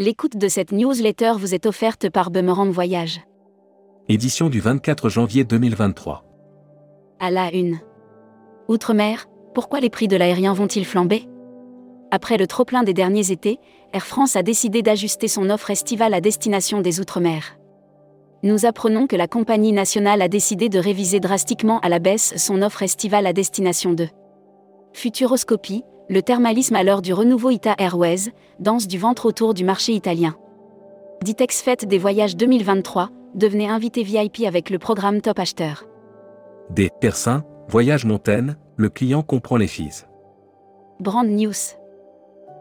L'écoute de cette newsletter vous est offerte par Boomerang Voyage. Édition du 24 janvier 2023. À la une. Outre-mer, pourquoi les prix de l'aérien vont-ils flamber? Après le trop-plein des derniers étés, Air France a décidé d'ajuster son offre estivale à destination des Outre-mer. Nous apprenons que la compagnie nationale a décidé de réviser drastiquement à la baisse son offre estivale à destination de Futuroscopie, le thermalisme à l'heure du renouveau Ita Airways, danse du ventre autour du marché italien. Ditex Fête des Voyages 2023, devenez invité VIP avec le programme Top Acheteur. Des Persins, Voyage Montaigne, le client comprend les fees. Brand News.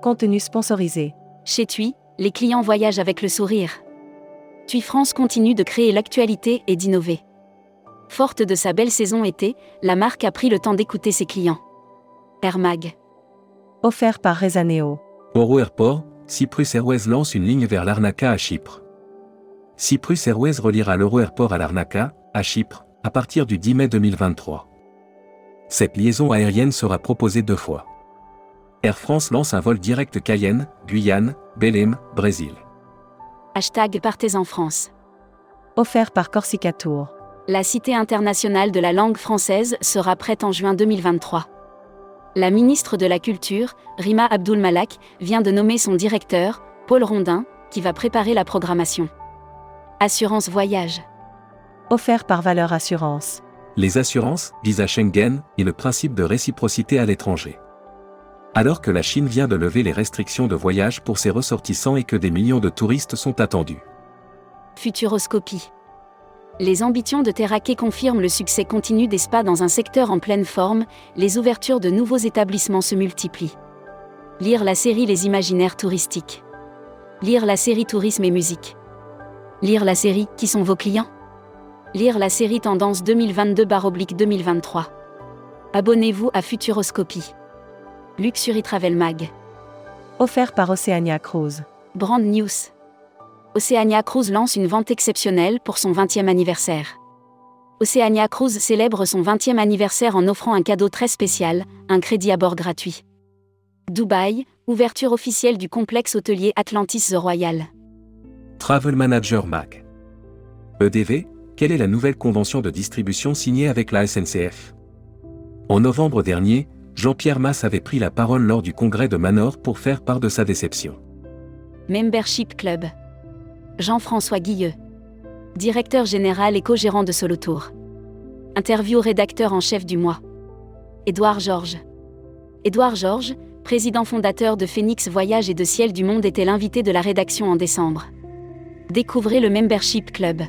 Contenu sponsorisé. Chez TUI, les clients voyagent avec le sourire. TUI France continue de créer l'actualité et d'innover. Forte de sa belle saison été, la marque a pris le temps d'écouter ses clients. Air Mag. Offert par Rezaneo. Oro Airport, Cyprus Airways lance une ligne vers Larnaca à Chypre. Cyprus Airways reliera l'Euro Airport à Larnaca, à Chypre, à partir du 10 mai 2023. Cette liaison aérienne sera proposée deux fois. Air France lance un vol direct Cayenne, Guyane, Belém, Brésil. Hashtag Partez en France. Offert par Corsica Tour. La Cité internationale de la langue française sera prête en juin 2023. La ministre de la Culture, Rima Abdul Malak, vient de nommer son directeur, Paul Rondin, qui va préparer la programmation. Assurance Voyage. Offert par Valeur Assurance. Les assurances, visa Schengen, et le principe de réciprocité à l'étranger. Alors que la Chine vient de lever les restrictions de voyage pour ses ressortissants et que des millions de touristes sont attendus. Futuroscopie. Les ambitions de Terraquet confirment le succès continu des spas dans un secteur en pleine forme, les ouvertures de nouveaux établissements se multiplient. Lire la série Les imaginaires touristiques. Lire la série Tourisme et musique. Lire la série Qui sont vos clients? Lire la série Tendance 2022-2023. Abonnez-vous à Futuroscopie. Luxury Travel Mag. Offert par Oceania Cruise. Brand News. Oceania Cruise lance une vente exceptionnelle pour son 20e anniversaire. Oceania Cruise célèbre son 20e anniversaire en offrant un cadeau très spécial, un crédit à bord gratuit. Dubaï, ouverture officielle du complexe hôtelier Atlantis The Royal. Travel Manager Mag. EDV, quelle est la nouvelle convention de distribution signée avec la SNCF En novembre dernier, Jean-Pierre Masse avait pris la parole lors du congrès de Manor pour faire part de sa déception. Membership Club. Jean-François Guilleux. Directeur général et co-gérant de Solotour. Interview rédacteur en chef du mois. Édouard Georges. Édouard Georges, président fondateur de Phoenix Voyage et de Ciel du Monde, était l'invité de la rédaction en décembre. Découvrez le Membership Club.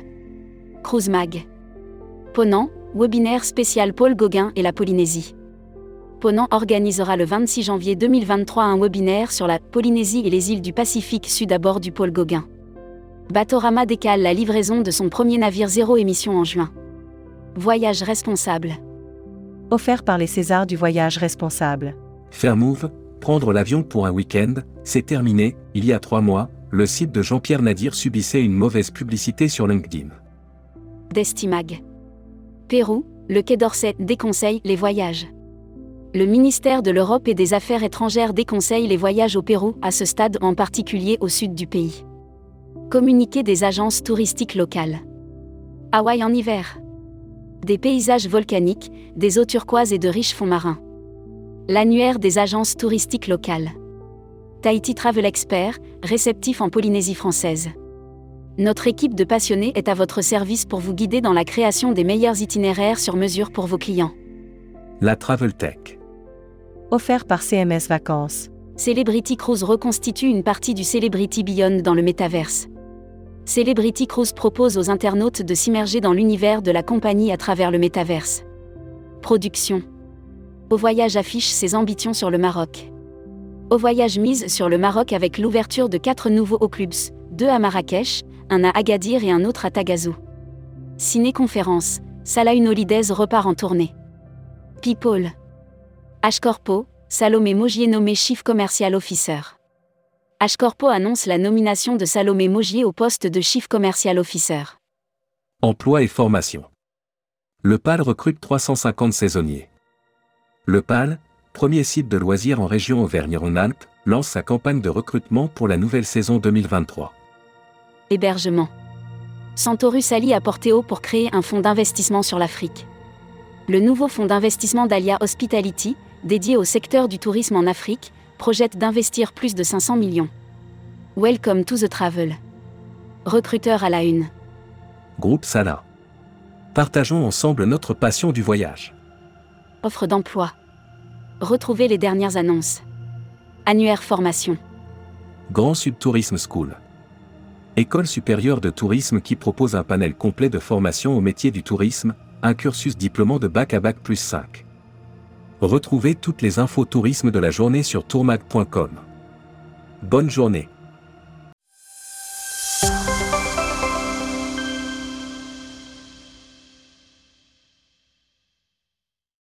Cruise Mag. Ponant, webinaire spécial Paul Gauguin et la Polynésie. Ponant organisera le 26 janvier 2023 un webinaire sur la Polynésie et les îles du Pacifique Sud à bord du Paul Gauguin. Batorama décale la livraison de son premier navire zéro émission en juin. Voyage responsable. Offert par les Césars du voyage responsable. Fairmove, prendre l'avion pour un week-end, c'est terminé, il y a trois mois, le site de Jean-Pierre Nadir subissait une mauvaise publicité sur LinkedIn. Destimag. Pérou, le Quai d'Orsay déconseille les voyages. Le ministère de l'Europe et des Affaires étrangères déconseille les voyages au Pérou, à ce stade en particulier au sud du pays. Communiqué des agences touristiques locales. Hawaï en hiver. Des paysages volcaniques, des eaux turquoises et de riches fonds marins. L'annuaire des agences touristiques locales. Tahiti Travel Expert, réceptif en Polynésie française. Notre équipe de passionnés est à votre service pour vous guider dans la création des meilleurs itinéraires sur mesure pour vos clients. La Travel Tech. Offert par CMS Vacances. Celebrity Cruise reconstitue une partie du Celebrity Beyond dans le métaverse. Celebrity Cruise propose aux internautes de s'immerger dans l'univers de la compagnie à travers le métaverse. Production. Au voyage affiche ses ambitions sur le Maroc. Au voyage mise sur le Maroc avec l'ouverture de quatre nouveaux hauts clubs, deux à Marrakech, un à Agadir et un autre à Tagazou. Ciné-conférence, Salah Holidays repart en tournée. People. H-Corpo, Salomé Mogier nommé Chief Commercial Officer. H-Corpo annonce la nomination de Salomé Mogier au poste de Chief Commercial Officer. Emploi et formation. Le PAL recrute 350 saisonniers. Le PAL, premier site de loisirs en région Auvergne-Rhône-Alpes, lance sa campagne de recrutement pour la nouvelle saison 2023. Hébergement. Santorus allie à Porteo pour créer un fonds d'investissement sur l'Afrique. Le nouveau fonds d'investissement d'Alia Hospitality, dédié au secteur du tourisme en Afrique, projette d'investir plus de 500 millions. Welcome to the travel. Recruteur à la une. Groupe Sala. Partageons ensemble notre passion du voyage. Offre d'emploi. Retrouvez les dernières annonces. Annuaire formation. Grand Sud Tourisme School. École supérieure de tourisme qui propose un panel complet de formation au métier du tourisme, un cursus diplômant de bac à bac plus 5. Retrouvez toutes les infos tourisme de la journée sur tourmag.com. Bonne journée.